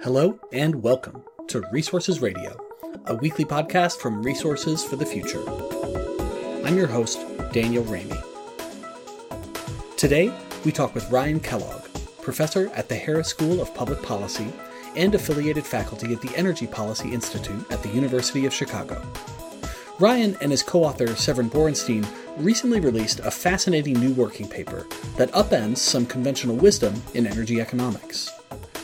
Hello and welcome to Resources Radio, a weekly podcast from Resources for the Future. I'm your host, Daniel Raimi. Today, we talk with Ryan Kellogg, professor at the Harris School of Public Policy and affiliated faculty at the Energy Policy Institute at the University of Chicago. Ryan and his co author Severin Borenstein recently released a fascinating new working paper that upends some conventional wisdom in energy economics.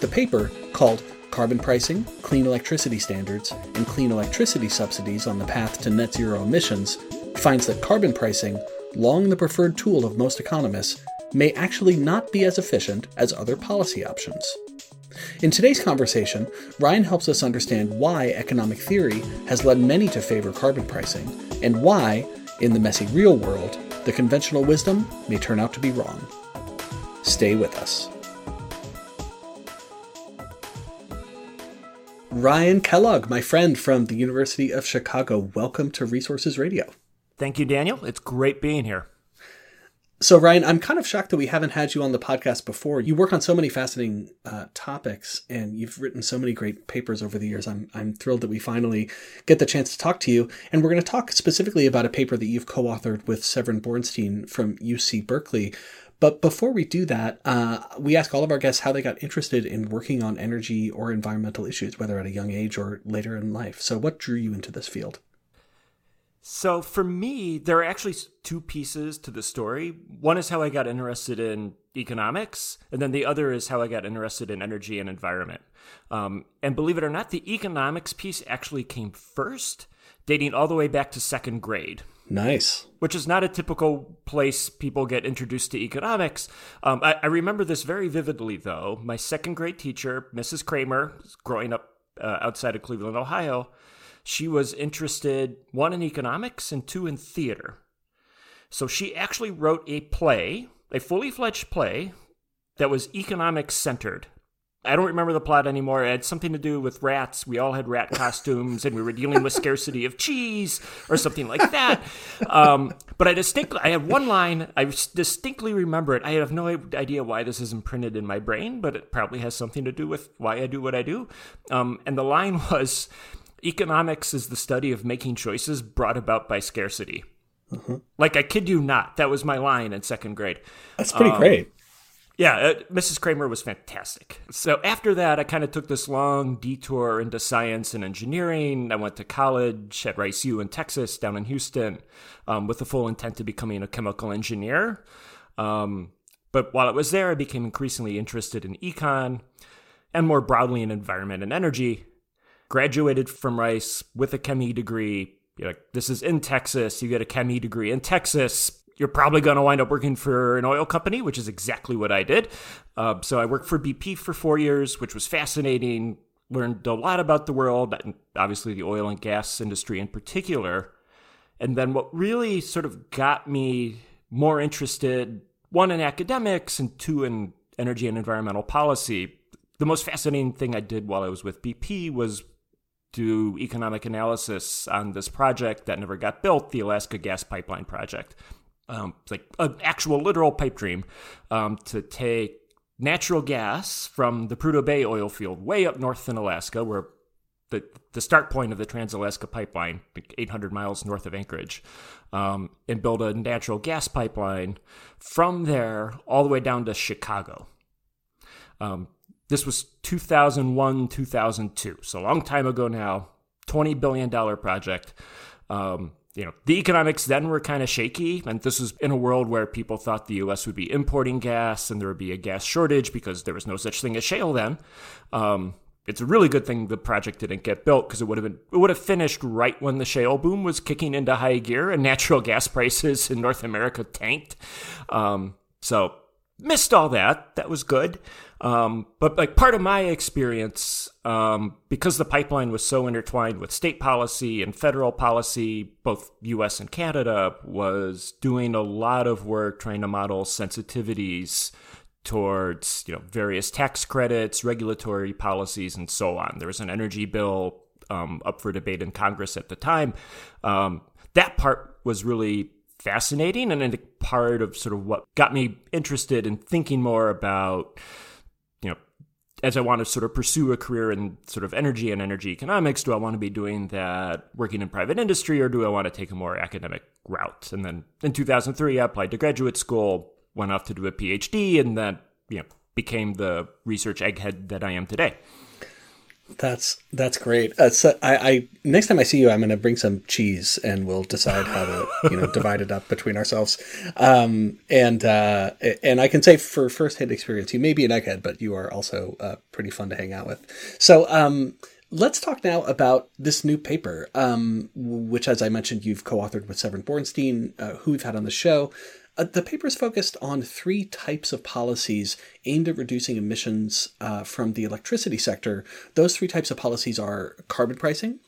The paper, called Carbon Pricing, Clean Electricity Standards, and Clean Electricity Subsidies on the Path to Net Zero Emissions, finds that carbon pricing, long the preferred tool of most economists, may actually not be as efficient as other policy options. In today's conversation, Ryan helps us understand why economic theory has led many to favor carbon pricing, and why, in the messy real world, the conventional wisdom may turn out to be wrong. Stay with us. Ryan Kellogg, my friend from the University of Chicago, welcome to Resources Radio. Thank you, Daniel. It's great being here. So, Ryan, I'm kind of shocked that we haven't had you on the podcast before. You work on so many fascinating uh, topics, and you've written so many great papers over the years. I'm I'm thrilled that we finally get the chance to talk to you. And we're going to talk specifically about a paper that you've co-authored with Severin Borenstein from UC Berkeley. But before we do that, uh, we ask all of our guests how they got interested in working on energy or environmental issues, whether at a young age or later in life. So, what drew you into this field? So, for me, there are actually two pieces to the story. One is how I got interested in economics, and then the other is how I got interested in energy and environment. Um, and believe it or not, the economics piece actually came first, dating all the way back to second grade. Nice. Which is not a typical place people get introduced to economics. Um, I, I, remember this very vividly, though. My second grade teacher, Mrs. Kramer, growing up uh, outside of Cleveland, Ohio, she was interested, one, in economics and two, in theater. So she actually wrote a play, a fully fledged play, that was economics centered. I don't remember the plot anymore. It had something to do with rats. We all had rat costumes, and we were dealing with scarcity of cheese or something like that. Um, but I distinctly, I have one line. I distinctly remember it. I have no idea why this is imprinted in my brain, but it probably has something to do with why I do what I do. Um, and the line was, "Economics is the study of making choices brought about by scarcity." Mm-hmm. Like I kid you not, that was my line in second grade. That's pretty um, great. Yeah, uh, Mrs. Kramer was fantastic. So after that, I kind of took this long detour into science and engineering. I went to college at Rice U in Texas, down in Houston, um, with the full intent of becoming a chemical engineer. Um, but while I was there, I became increasingly interested in econ and more broadly in environment and energy. Graduated from Rice with a ChemE degree. You're like, this is in Texas. You get a ChemE degree in Texas you're probably going to wind up working for an oil company, which is exactly what I did. Uh, so I worked for BP for four years, which was fascinating. Learned a lot about the world, and obviously the oil and gas industry in particular. And then what really sort of got me more interested, one in academics and two in energy and environmental policy. The most fascinating thing I did while I was with BP was do economic analysis on this project that never got built, the Alaska Gas Pipeline Project um, like an actual literal pipe dream um, to take natural gas from the Prudhoe Bay oil field way up north in Alaska, where the the start point of the Trans Alaska Pipeline, like 800 miles north of Anchorage, um, and build a natural gas pipeline from there all the way down to Chicago. Um, this was 2001, 2002, so a long time ago now. $20 billion project. Um, you know, the economics then were kind of shaky. And this was in a world where people thought the US would be importing gas and there would be a gas shortage because there was no such thing as shale then. Um, it's a really good thing the project didn't get built because it would have been it would have finished right when the shale boom was kicking into high gear and natural gas prices in North America tanked. Um, so missed all that. That was good. Um, but like part of my experience, um, because the pipeline was so intertwined with state policy and federal policy, both U.S. and Canada, was doing a lot of work trying to model sensitivities towards you know various tax credits, regulatory policies, and so on. There was an energy bill um, up for debate in Congress at the time. Um, that part was really fascinating and a part of sort of what got me interested in thinking more about you know as I want to sort of pursue a career in sort of energy and energy economics, do I want to be doing that working in private industry or do I want to take a more academic route? And then in 2003, I applied to graduate school, went off to do a PhD, and then you know became the research egghead that I am today. That's that's great. Uh, so I, I next time I see you, I'm going to bring some cheese, and we'll decide how to you know divide it up between ourselves. Um, and uh, and I can say for first hand experience, you may be an egghead, but you are also uh, pretty fun to hang out with. So um, let's talk now about this new paper, um, which, as I mentioned, you've co-authored with Severin Borenstein, uh, who we've had on the show. Uh, the paper is focused on three types of policies aimed at reducing emissions uh, from the electricity sector. Those three types of policies are carbon pricing,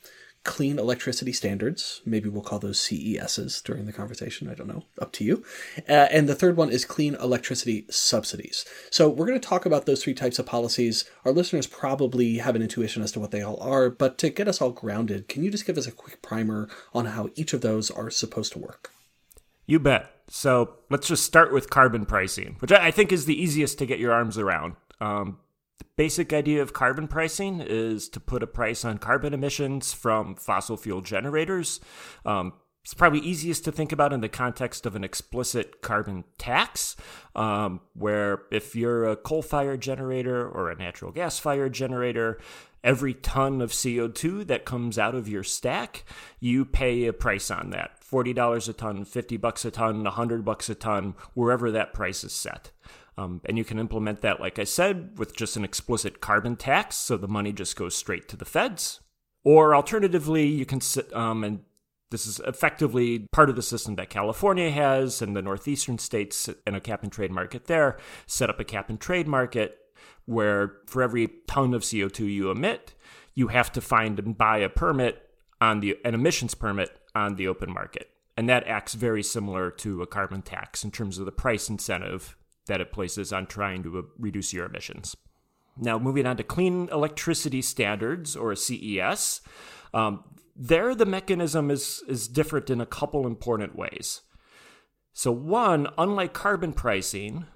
clean electricity standards, maybe we'll call those CESs during the conversation, I don't know, up to you. Uh, and the third one is clean electricity subsidies. So we're going to talk about those three types of policies. Our listeners probably have an intuition as to what they all are, but to get us all grounded, can you just give us a quick primer on how each of those are supposed to work? You bet. So let's just start with carbon pricing, which I think is the easiest to get your arms around. Um, the basic idea of carbon pricing is to put a price on carbon emissions from fossil fuel generators. Um, it's probably easiest to think about in the context of an explicit carbon tax, um, where if you're a coal fired generator or a natural gas fired generator, every ton of CO2 that comes out of your stack, you pay a price on that. $40 a ton, 50 bucks a ton, 100 bucks a ton, wherever that price is set. Um, and you can implement that, like I said, with just an explicit carbon tax, so the money just goes straight to the feds. Or alternatively, you can sit, um, and this is effectively part of the system that California has and the northeastern states and a cap and trade market there, set up a cap and trade market where for every ton of CO2 you emit, you have to find and buy a permit on the an emissions permit on the open market. And that acts very similar to a carbon tax in terms of the price incentive that it places on trying to uh, reduce your emissions. Now, moving on to clean electricity standards or CES, um, there the mechanism is, is different in a couple important ways. So, one, unlike carbon pricing,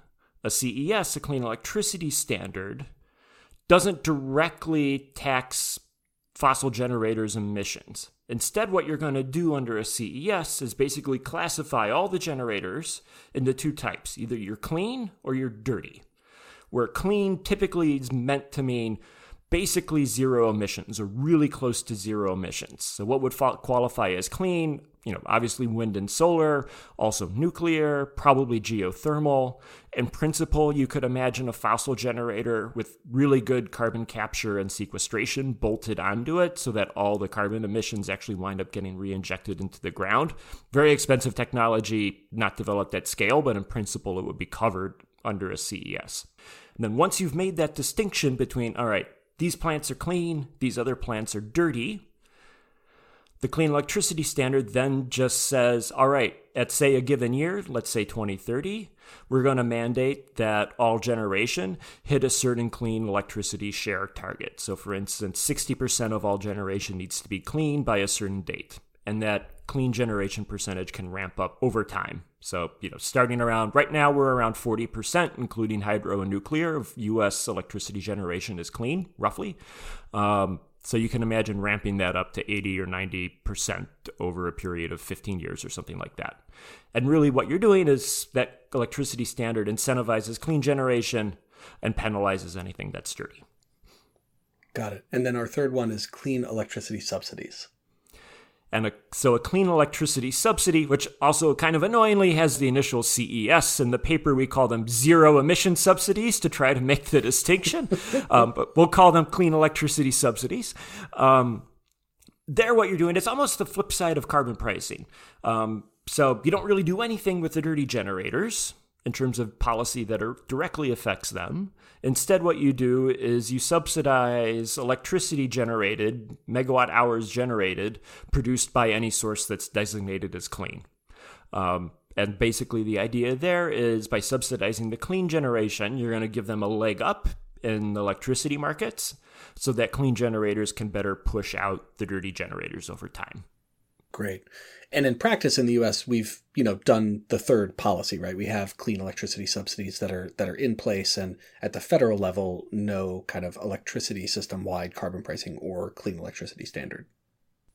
a CES, a clean electricity standard, doesn't directly tax fossil generators' emissions. Instead, what you're going to do under a CES is basically classify all the generators into two types either you're clean or you're dirty. Where clean typically is meant to mean basically zero emissions or really close to zero emissions. So, what would qualify as clean? You know, obviously wind and solar, also nuclear, probably geothermal. In principle, you could imagine a fossil generator with really good carbon capture and sequestration bolted onto it so that all the carbon emissions actually wind up getting reinjected into the ground. Very expensive technology, not developed at scale, but in principle, it would be covered under a CES. And then once you've made that distinction between, all right, these plants are clean, these other plants are dirty. The Clean Electricity Standard then just says, all right, at say a given year, let's say 2030, we're going to mandate that all generation hit a certain clean electricity share target. So, for instance, 60% of all generation needs to be clean by a certain date. And that clean generation percentage can ramp up over time. So, you know, starting around right now, we're around 40%, including hydro and nuclear, of US electricity generation is clean, roughly. Um, so you can imagine ramping that up to 80 or 90% over a period of 15 years or something like that. And really, what you're doing is that electricity standard incentivizes clean generation and penalizes anything that's dirty. Got it. And then our third one is clean electricity subsidies and a, so a clean electricity subsidy, which also kind of annoyingly has the initial CES. In the paper, we call them zero emission subsidies to try to make the distinction, um, but we'll call them clean electricity subsidies. Um, there, what you're doing, it's almost the flip side of carbon pricing. Um, so you don't really do anything with the dirty generators in terms of policy that are, directly affects them. Instead, what you do is you subsidize electricity generated, megawatt hours generated, produced by any source that's designated as clean. Um, and basically, the idea there is by subsidizing the clean generation, you're going to give them a leg up in the electricity markets so that clean generators can better push out the dirty generators over time. Great. And in practice in the US, we've, you know, done the third policy, right? We have clean electricity subsidies that are that are in place and at the federal level, no kind of electricity system wide carbon pricing or clean electricity standard.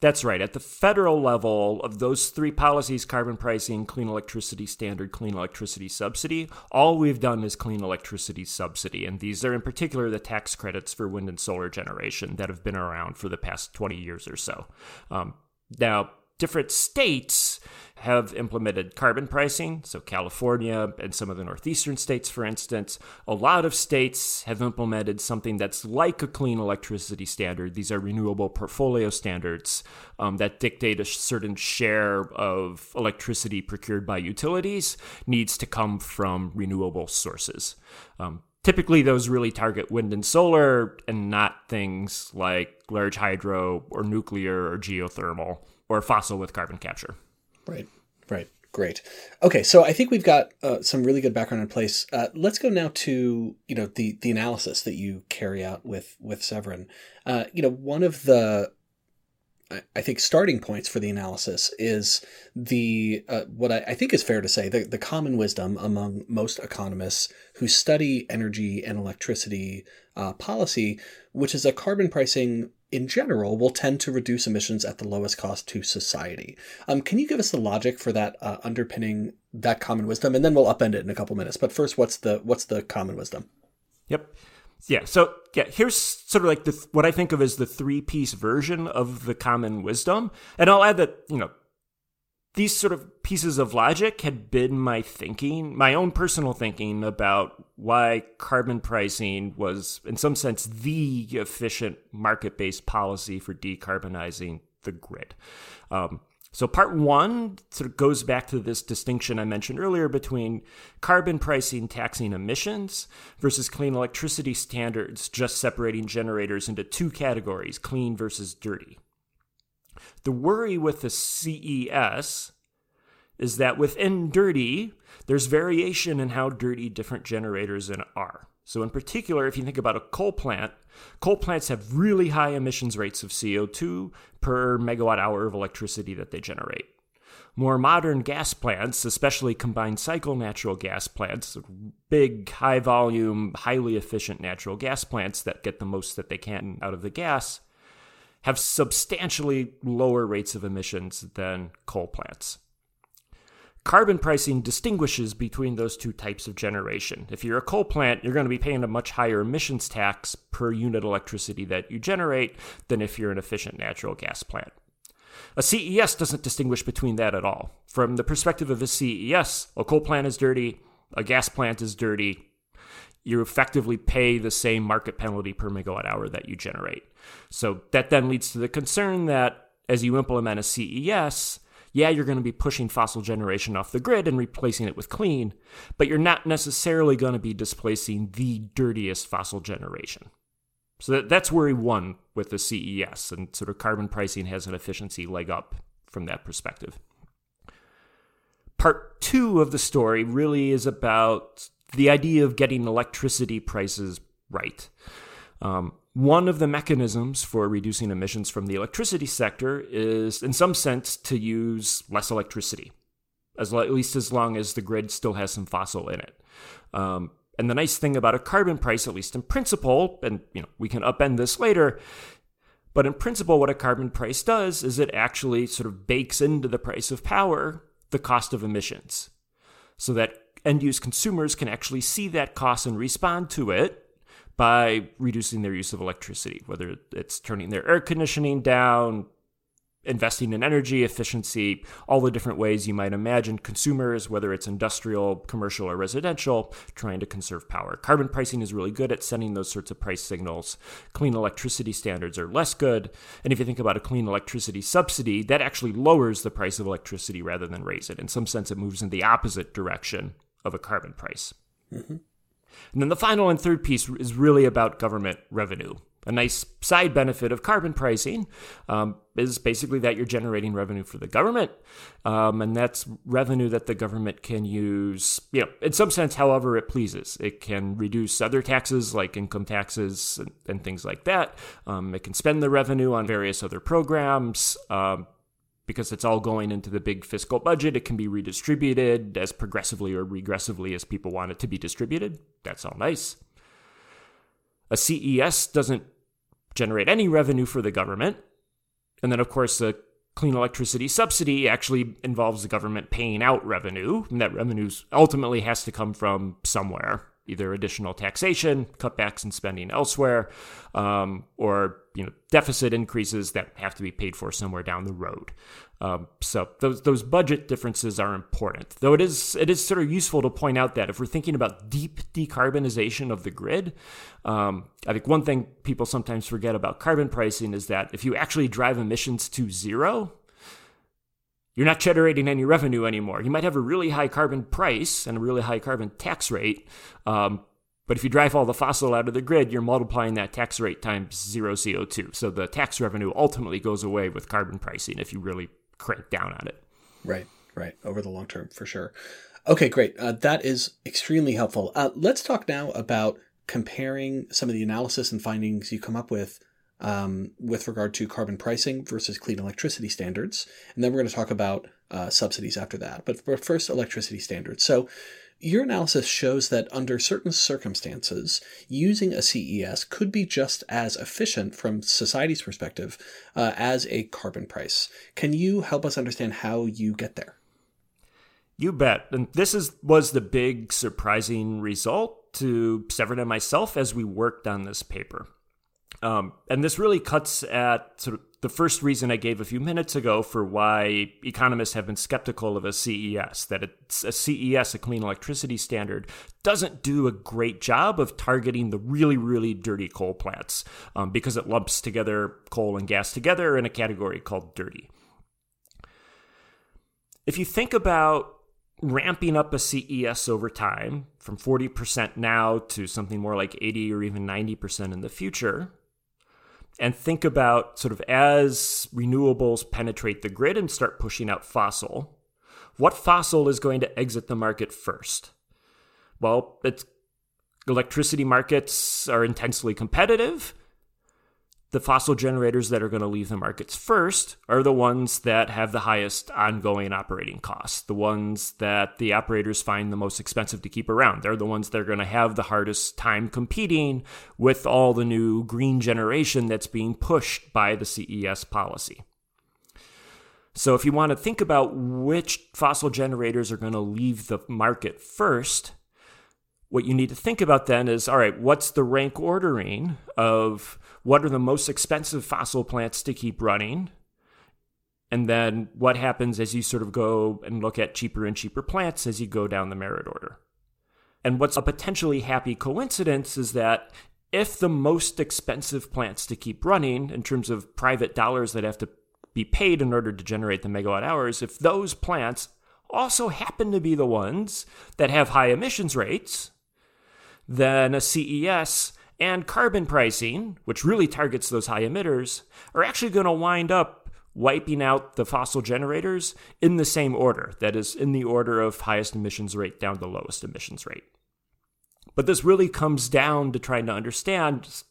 That's right. At the federal level of those three policies carbon pricing, clean electricity standard, clean electricity subsidy all we've done is clean electricity subsidy. And these are in particular the tax credits for wind and solar generation that have been around for the past 20 years or so. Um, now, different states have implemented carbon pricing. So, California and some of the northeastern states, for instance, a lot of states have implemented something that's like a clean electricity standard. These are renewable portfolio standards um, that dictate a certain share of electricity procured by utilities needs to come from renewable sources. Um, typically, those really target wind and solar and not things like large hydro or nuclear or geothermal or fossil with carbon capture. Right, right. Great. Okay, so I think we've got uh, some really good background in place. Uh, let's go now to you know the the analysis that you carry out with with Severin. Uh, you know, one of the I think starting points for the analysis is the uh, what I, I, think is fair to say the, the common wisdom among most economists who study energy and electricity uh, policy, which is that carbon pricing in general will tend to reduce emissions at the lowest cost to society. Um, can you give us the logic for that uh, underpinning that common wisdom, and then we'll upend it in a couple minutes. But first, what's the what's the common wisdom? Yep. Yeah. So yeah, here's sort of like the what I think of as the three piece version of the common wisdom, and I'll add that you know these sort of pieces of logic had been my thinking, my own personal thinking about why carbon pricing was, in some sense, the efficient market based policy for decarbonizing the grid. Um, so, part one sort of goes back to this distinction I mentioned earlier between carbon pricing taxing emissions versus clean electricity standards, just separating generators into two categories clean versus dirty. The worry with the CES is that within dirty, there's variation in how dirty different generators are. So, in particular, if you think about a coal plant, coal plants have really high emissions rates of CO2 per megawatt hour of electricity that they generate. More modern gas plants, especially combined cycle natural gas plants, big, high volume, highly efficient natural gas plants that get the most that they can out of the gas, have substantially lower rates of emissions than coal plants. Carbon pricing distinguishes between those two types of generation. If you're a coal plant, you're going to be paying a much higher emissions tax per unit electricity that you generate than if you're an efficient natural gas plant. A CES doesn't distinguish between that at all. From the perspective of a CES, a coal plant is dirty, a gas plant is dirty, you effectively pay the same market penalty per megawatt hour that you generate. So that then leads to the concern that as you implement a CES, yeah, you're going to be pushing fossil generation off the grid and replacing it with clean, but you're not necessarily going to be displacing the dirtiest fossil generation. So that, that's worry one with the CES, and sort of carbon pricing has an efficiency leg up from that perspective. Part two of the story really is about the idea of getting electricity prices right. Um, one of the mechanisms for reducing emissions from the electricity sector is, in some sense, to use less electricity, as at least as long as the grid still has some fossil in it. Um, and the nice thing about a carbon price, at least in principle, and you know we can upend this later, but in principle, what a carbon price does is it actually sort of bakes into the price of power the cost of emissions, so that end use consumers can actually see that cost and respond to it by reducing their use of electricity, whether it's turning their air conditioning down, investing in energy efficiency, all the different ways you might imagine consumers, whether it's industrial, commercial, or residential, trying to conserve power. Carbon pricing is really good at sending those sorts of price signals. Clean electricity standards are less good. And if you think about a clean electricity subsidy, that actually lowers the price of electricity rather than raise it. In some sense, it moves in the opposite direction of a carbon price. Mm-hmm. And then the final and third piece is really about government revenue. A nice side benefit of carbon pricing um, is basically that you're generating revenue for the government, um, and that's revenue that the government can use, you know, in some sense, however it pleases. It can reduce other taxes like income taxes and, and things like that. Um, it can spend the revenue on various other programs. Because it's all going into the big fiscal budget. It can be redistributed as progressively or regressively as people want it to be distributed. That's all nice. A CES doesn't generate any revenue for the government. And then, of course, the clean electricity subsidy actually involves the government paying out revenue. And that revenue ultimately has to come from somewhere either additional taxation, cutbacks in spending elsewhere, um, or you know deficit increases that have to be paid for somewhere down the road. Um, so those those budget differences are important. Though it is it is sort of useful to point out that if we're thinking about deep decarbonization of the grid, um, I think one thing people sometimes forget about carbon pricing is that if you actually drive emissions to zero, you're not generating any revenue anymore. You might have a really high carbon price and a really high carbon tax rate. Um, but if you drive all the fossil out of the grid, you're multiplying that tax rate times zero CO2. So the tax revenue ultimately goes away with carbon pricing if you really crank down on it. Right, right. Over the long term, for sure. Okay, great. Uh, that is extremely helpful. Uh, let's talk now about comparing some of the analysis and findings you come up with um, with regard to carbon pricing versus clean electricity standards. And then we're going to talk about uh, subsidies after that. But first, electricity standards. So, your analysis shows that under certain circumstances, using a CES could be just as efficient from society's perspective uh, as a carbon price. Can you help us understand how you get there? You bet. And this is was the big surprising result to Severin and myself as we worked on this paper. Um, and this really cuts at sort of the first reason I gave a few minutes ago for why economists have been skeptical of a CES, that a CES, a clean electricity standard, doesn't do a great job of targeting the really, really dirty coal plants um, because it lumps together coal and gas together in a category called dirty. If you think about ramping up a CES over time from 40% now to something more like 80 or even 90% in the future, and think about sort of as renewables penetrate the grid and start pushing out fossil, what fossil is going to exit the market first? Well, it's electricity markets are intensely competitive the fossil generators that are going to leave the markets first are the ones that have the highest ongoing operating costs, the ones that the operators find the most expensive to keep around. They're the ones that are going to have the hardest time competing with all the new green generation that's being pushed by the CES policy. So, if you want to think about which fossil generators are going to leave the market first, what you need to think about then is all right, what's the rank ordering of what are the most expensive fossil plants to keep running? And then what happens as you sort of go and look at cheaper and cheaper plants as you go down the merit order? And what's a potentially happy coincidence is that if the most expensive plants to keep running, in terms of private dollars that have to be paid in order to generate the megawatt hours, if those plants also happen to be the ones that have high emissions rates, then a CES and carbon pricing, which really targets those high emitters, are actually going to wind up wiping out the fossil generators in the same order that is, in the order of highest emissions rate down to lowest emissions rate. But this really comes down to trying to understand,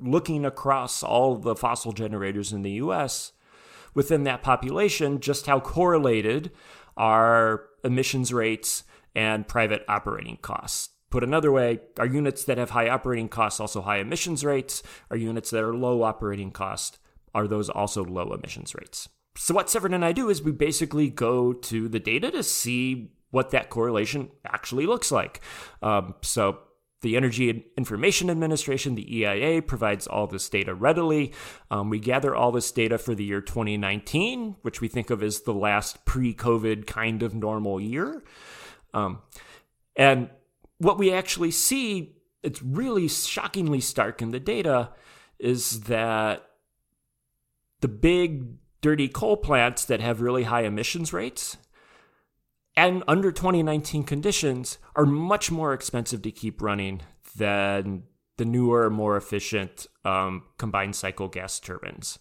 looking across all the fossil generators in the US, within that population, just how correlated are emissions rates and private operating costs. Put another way, are units that have high operating costs also high emissions rates? Are units that are low operating cost, are those also low emissions rates? So what Severin and I do is we basically go to the data to see what that correlation actually looks like. Um, so the Energy Information Administration, the EIA, provides all this data readily. Um, we gather all this data for the year 2019, which we think of as the last pre COVID kind of normal year. Um, and what we actually see, it's really shockingly stark in the data, is that the big dirty coal plants that have really high emissions rates and under 2019 conditions are much more expensive to keep running than the newer, more efficient um, combined cycle gas turbines.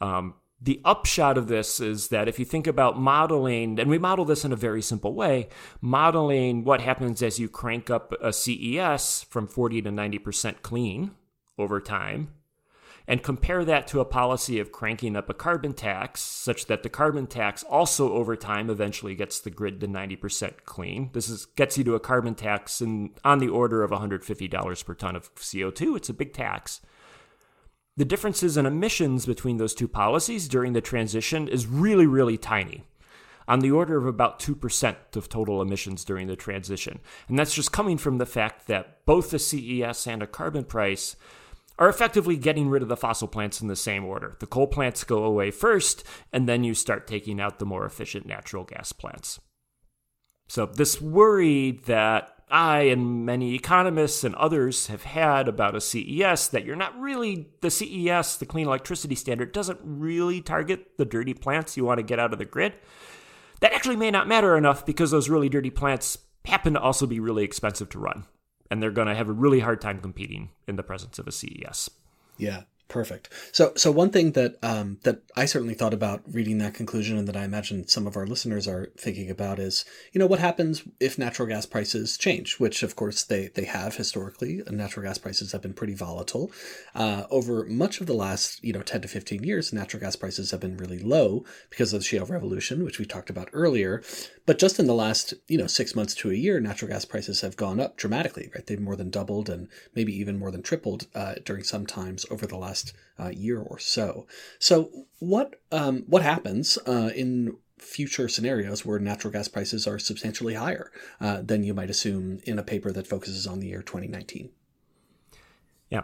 Um, the upshot of this is that if you think about modeling, and we model this in a very simple way, modeling what happens as you crank up a CES from 40 to 90% clean over time, and compare that to a policy of cranking up a carbon tax such that the carbon tax also over time eventually gets the grid to 90% clean. This is gets you to a carbon tax in, on the order of $150 per ton of CO2. It's a big tax. The differences in emissions between those two policies during the transition is really, really tiny on the order of about 2% of total emissions during the transition. And that's just coming from the fact that both the CES and a carbon price are effectively getting rid of the fossil plants in the same order. The coal plants go away first, and then you start taking out the more efficient natural gas plants. So, this worry that I and many economists and others have had about a CES that you're not really, the CES, the Clean Electricity Standard, doesn't really target the dirty plants you want to get out of the grid. That actually may not matter enough because those really dirty plants happen to also be really expensive to run and they're going to have a really hard time competing in the presence of a CES. Yeah. Perfect. So, so one thing that um, that I certainly thought about reading that conclusion, and that I imagine some of our listeners are thinking about, is you know what happens if natural gas prices change, which of course they they have historically. Natural gas prices have been pretty volatile uh, over much of the last you know ten to fifteen years. Natural gas prices have been really low because of the shale revolution, which we talked about earlier. But just in the last you know six months to a year, natural gas prices have gone up dramatically. Right, they've more than doubled and maybe even more than tripled uh, during some times over the last last uh, year or so. So, what um, what happens uh, in future scenarios where natural gas prices are substantially higher uh, than you might assume in a paper that focuses on the year 2019? Yeah,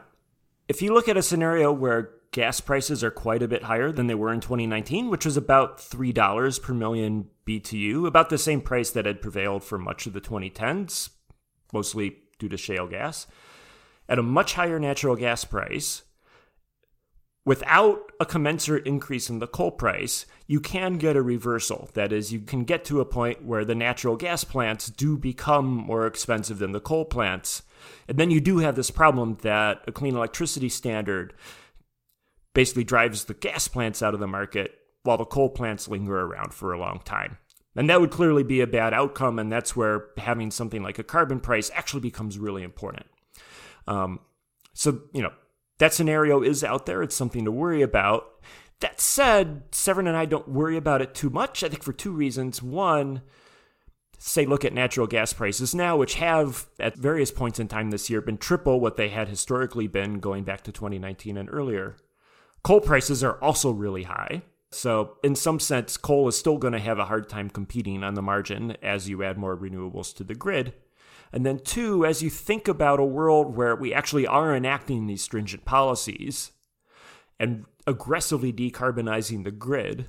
if you look at a scenario where gas prices are quite a bit higher than they were in 2019, which was about $3 per million BTU, about the same price that had prevailed for much of the 2010s, mostly due to shale gas. At a much higher natural gas price, without a commensurate increase in the coal price, you can get a reversal. That is, you can get to a point where the natural gas plants do become more expensive than the coal plants. And then you do have this problem that a clean electricity standard basically drives the gas plants out of the market while the coal plants linger around for a long time. And that would clearly be a bad outcome, and that's where having something like a carbon price actually becomes really important. Um, so, you know, that scenario is out there. It's something to worry about. That said, Severin and I don't worry about it too much. I think for two reasons. One, say, look at natural gas prices now, which have at various points in time this year been triple what they had historically been going back to 2019 and earlier. Coal prices are also really high. So, in some sense, coal is still going to have a hard time competing on the margin as you add more renewables to the grid. And then, two, as you think about a world where we actually are enacting these stringent policies and aggressively decarbonizing the grid,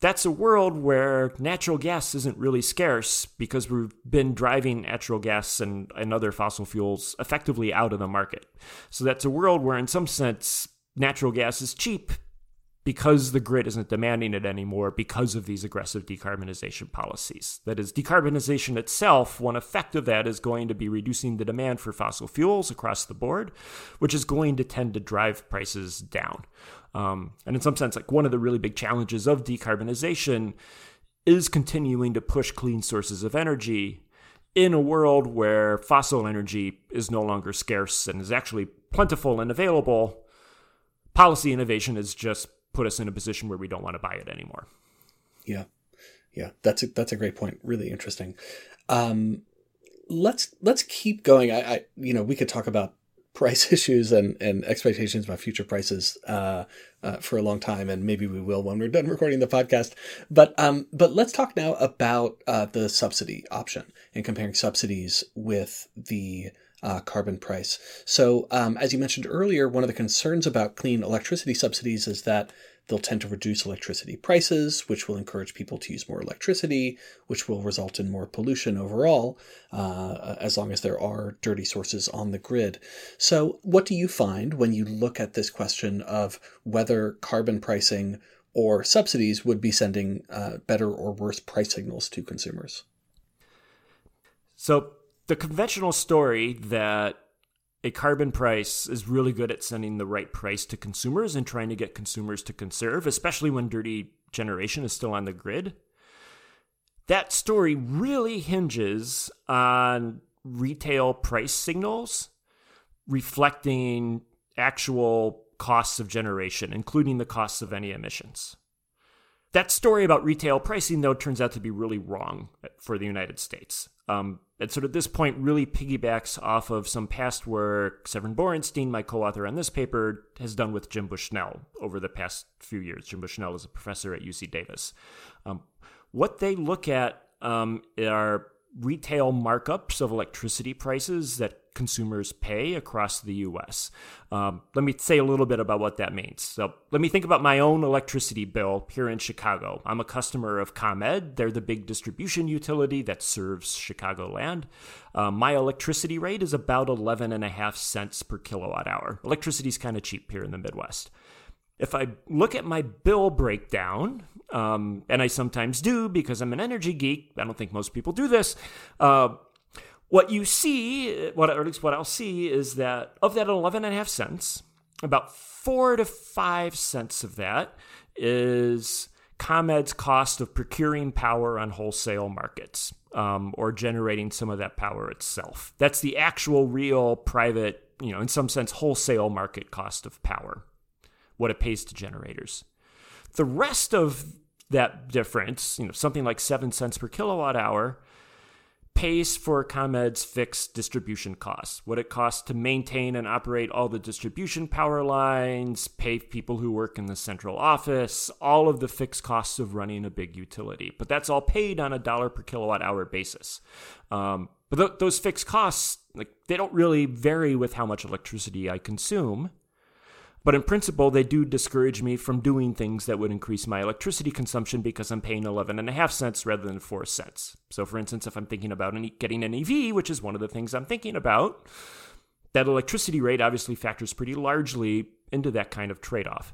that's a world where natural gas isn't really scarce because we've been driving natural gas and, and other fossil fuels effectively out of the market. So that's a world where, in some sense, natural gas is cheap because the grid isn't demanding it anymore because of these aggressive decarbonization policies. That is, decarbonization itself, one effect of that is going to be reducing the demand for fossil fuels across the board, which is going to tend to drive prices down. Um, and in some sense, like one of the really big challenges of decarbonization is continuing to push clean sources of energy in a world where fossil energy is no longer scarce and is actually plentiful and available. Policy innovation is just put us in a position where we don't want to buy it anymore. Yeah, yeah, that's a, that's a great point. Really interesting. Um, let's let's keep going. I, I, you know we could talk about price issues and, and expectations about future prices uh, uh, for a long time, and maybe we will when we're done recording the podcast. But um, but let's talk now about uh, the subsidy option and comparing subsidies with the uh, carbon price. So, um, as you mentioned earlier, one of the concerns about clean electricity subsidies is that they'll tend to reduce electricity prices, which will encourage people to use more electricity, which will result in more pollution overall, uh, as long as there are dirty sources on the grid. So, what do you find when you look at this question of whether carbon pricing or subsidies would be sending uh, better or worse price signals to consumers? So, the conventional story that a carbon price is really good at sending the right price to consumers and trying to get consumers to conserve, especially when dirty generation is still on the grid. That story really hinges on retail price signals reflecting actual costs of generation, including the costs of any emissions. That story about retail pricing, though, turns out to be really wrong for the United States. Um, and sort of this point really piggybacks off of some past work Severin Borenstein, my co author on this paper, has done with Jim Bushnell over the past few years. Jim Bushnell is a professor at UC Davis. Um, what they look at um, are retail markups of electricity prices that consumers pay across the US. Um, let me say a little bit about what that means. So, let me think about my own electricity bill here in Chicago. I'm a customer of ComEd, they're the big distribution utility that serves Chicagoland. Uh, my electricity rate is about 11 and a half cents per kilowatt hour. Electricity is kind of cheap here in the Midwest. If I look at my bill breakdown, um, and I sometimes do because I'm an energy geek, I don't think most people do this. Uh, what you see, what or at least what I'll see, is that of that 11 and a half cents, about four to five cents of that is ComEd's cost of procuring power on wholesale markets um, or generating some of that power itself. That's the actual, real, private, you know, in some sense, wholesale market cost of power, what it pays to generators. The rest of that difference, you know, something like seven cents per kilowatt hour, pays for ComEd's fixed distribution costs, what it costs to maintain and operate all the distribution power lines, pay people who work in the central office, all of the fixed costs of running a big utility. But that's all paid on a dollar per kilowatt hour basis. Um, but th- those fixed costs, like they don't really vary with how much electricity I consume. But in principle, they do discourage me from doing things that would increase my electricity consumption because I'm paying 11 and a half cents rather than 4 cents. So, for instance, if I'm thinking about getting an EV, which is one of the things I'm thinking about, that electricity rate obviously factors pretty largely into that kind of trade off.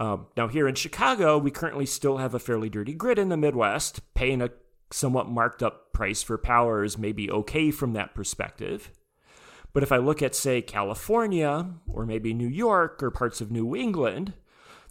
Um, now, here in Chicago, we currently still have a fairly dirty grid in the Midwest. Paying a somewhat marked up price for power is maybe okay from that perspective. But if I look at, say, California or maybe New York or parts of New England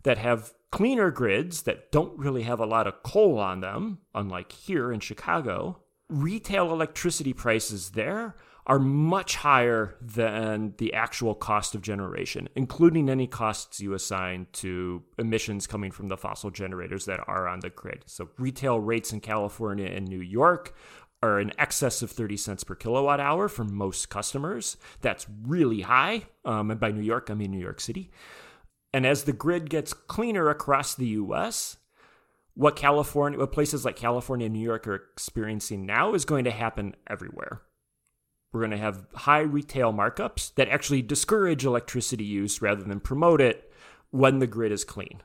that have cleaner grids that don't really have a lot of coal on them, unlike here in Chicago, retail electricity prices there are much higher than the actual cost of generation, including any costs you assign to emissions coming from the fossil generators that are on the grid. So, retail rates in California and New York are in excess of 30 cents per kilowatt hour for most customers. That's really high. Um, and by New York, I mean New York City. And as the grid gets cleaner across the US, what California, what places like California and New York are experiencing now is going to happen everywhere. We're going to have high retail markups that actually discourage electricity use rather than promote it when the grid is clean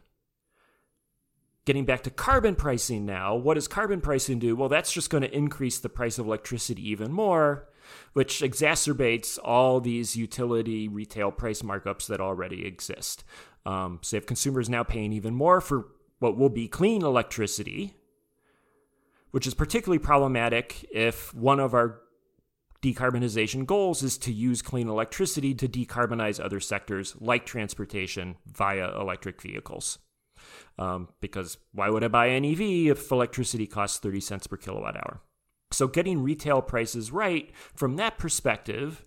getting back to carbon pricing now, what does carbon pricing do? Well, that's just going to increase the price of electricity even more, which exacerbates all these utility retail price markups that already exist. Um, so if consumers now paying even more for what will be clean electricity, which is particularly problematic if one of our decarbonization goals is to use clean electricity to decarbonize other sectors like transportation via electric vehicles. Um, because why would I buy an EV if electricity costs 30 cents per kilowatt hour? So, getting retail prices right from that perspective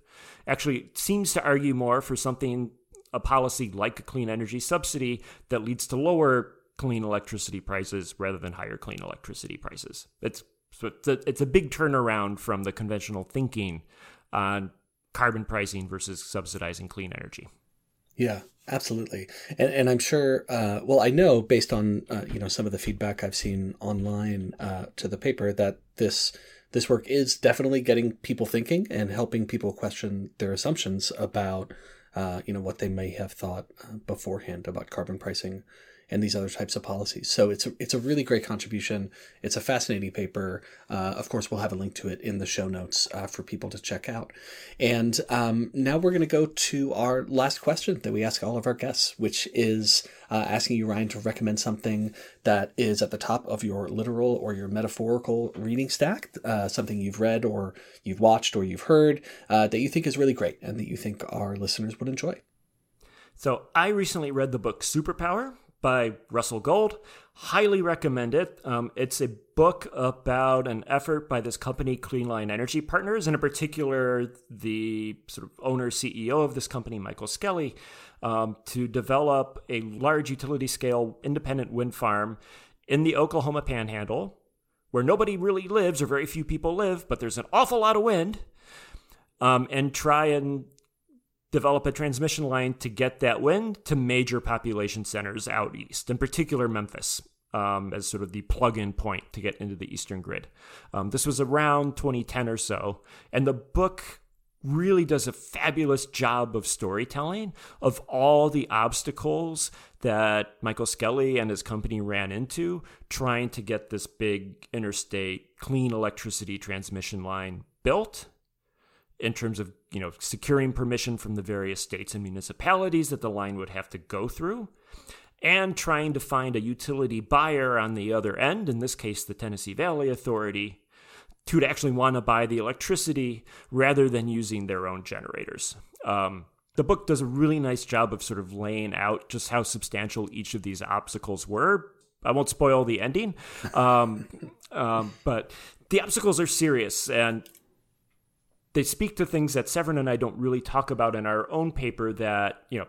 actually seems to argue more for something, a policy like a clean energy subsidy that leads to lower clean electricity prices rather than higher clean electricity prices. It's, it's, a, it's a big turnaround from the conventional thinking on carbon pricing versus subsidizing clean energy. Yeah, absolutely. And, and I'm sure, uh, well, I know based on, uh, you know, some of the feedback I've seen online uh, to the paper that this, this work is definitely getting people thinking and helping people question their assumptions about, uh, you know, what they may have thought uh, beforehand about carbon pricing and these other types of policies. So it's a, it's a really great contribution. It's a fascinating paper. Uh, of course, we'll have a link to it in the show notes uh, for people to check out. And um, now we're going to go to our last question that we ask all of our guests, which is uh, asking you, Ryan, to recommend something that is at the top of your literal or your metaphorical reading stack, uh, something you've read or you've watched or you've heard uh, that you think is really great and that you think our listeners would enjoy. So I recently read the book Superpower by Russell Gold. Highly recommend it. Um, it's a book about an effort by this company, Clean Line Energy Partners, and in particular, the sort of owner CEO of this company, Michael Skelly, um, to develop a large utility scale independent wind farm in the Oklahoma Panhandle, where nobody really lives or very few people live, but there's an awful lot of wind, um, and try and develop a transmission line to get that wind to major population centers out east, in particular Memphis. Um, as sort of the plug-in point to get into the eastern grid. Um, this was around 2010 or so, and the book really does a fabulous job of storytelling of all the obstacles that Michael Skelly and his company ran into trying to get this big interstate clean electricity transmission line built in terms of you know securing permission from the various states and municipalities that the line would have to go through and trying to find a utility buyer on the other end in this case the Tennessee Valley Authority to actually want to buy the electricity rather than using their own generators. Um, the book does a really nice job of sort of laying out just how substantial each of these obstacles were. I won't spoil the ending, um, um, but the obstacles are serious, and they speak to things that Severin and I don't really talk about in our own paper that, you know,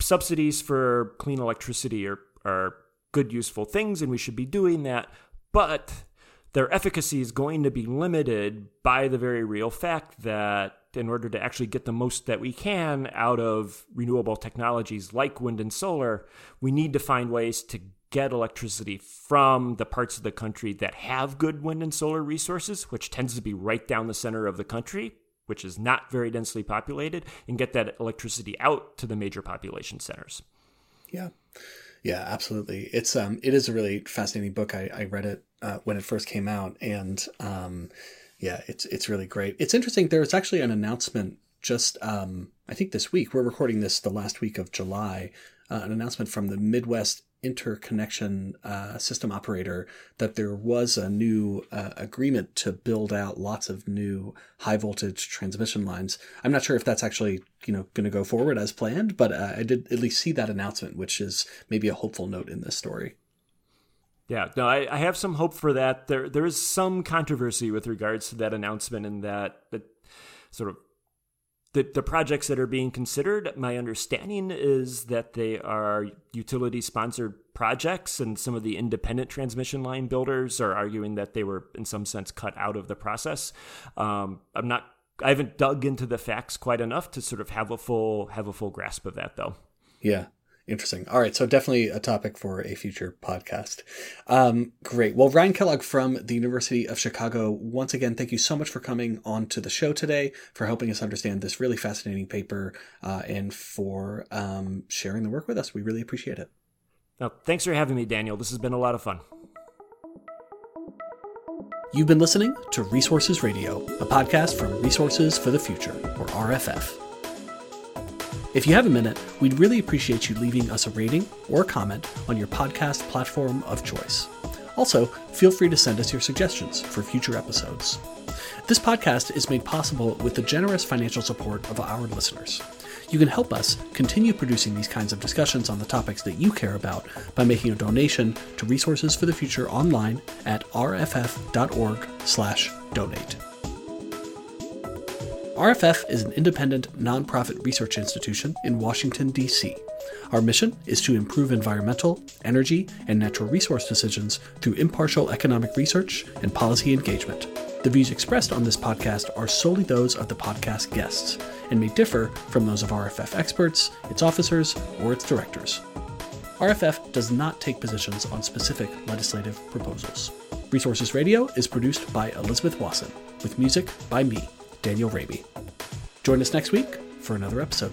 subsidies for clean electricity are, are good, useful things, and we should be doing that. But their efficacy is going to be limited by the very real fact that in order to actually get the most that we can out of renewable technologies like wind and solar, we need to find ways to get electricity from the parts of the country that have good wind and solar resources, which tends to be right down the center of the country, which is not very densely populated, and get that electricity out to the major population centers. Yeah. Yeah, absolutely. It's um, it is a really fascinating book. I, I read it uh, when it first came out, and um, yeah, it's it's really great. It's interesting. There was actually an announcement just um, I think this week. We're recording this the last week of July. Uh, an announcement from the Midwest interconnection uh, system operator that there was a new uh, agreement to build out lots of new high voltage transmission lines. I'm not sure if that's actually you know going to go forward as planned, but uh, I did at least see that announcement, which is maybe a hopeful note in this story. Yeah, no, I, I have some hope for that. There there is some controversy with regards to that announcement, and that that sort of the, the projects that are being considered, my understanding is that they are utility sponsored projects, and some of the independent transmission line builders are arguing that they were, in some sense, cut out of the process. Um, I'm not, I haven't dug into the facts quite enough to sort of have a full have a full grasp of that, though. Yeah, Interesting. All right. So definitely a topic for a future podcast. Um, great. Well, Ryan Kellogg from the University of Chicago, once again, thank you so much for coming on to the show today, for helping us understand this really fascinating paper, uh, and for um, sharing the work with us. We really appreciate it. No, thanks for having me, Daniel. This has been a lot of fun. You've been listening to Resources Radio, a podcast from Resources for the Future, or RFF. If you have a minute, we'd really appreciate you leaving us a rating or a comment on your podcast platform of choice. Also, feel free to send us your suggestions for future episodes. This podcast is made possible with the generous financial support of our listeners. You can help us continue producing these kinds of discussions on the topics that you care about by making a donation to Resources for the Future online at rff.org/donate. RFF is an independent, nonprofit research institution in Washington, D.C. Our mission is to improve environmental, energy, and natural resource decisions through impartial economic research and policy engagement. The views expressed on this podcast are solely those of the podcast guests and may differ from those of RFF experts, its officers, or its directors. RFF does not take positions on specific legislative proposals. Resources Radio is produced by Elizabeth Wasson, with music by me, Daniel Raimi. Join us next week for another episode.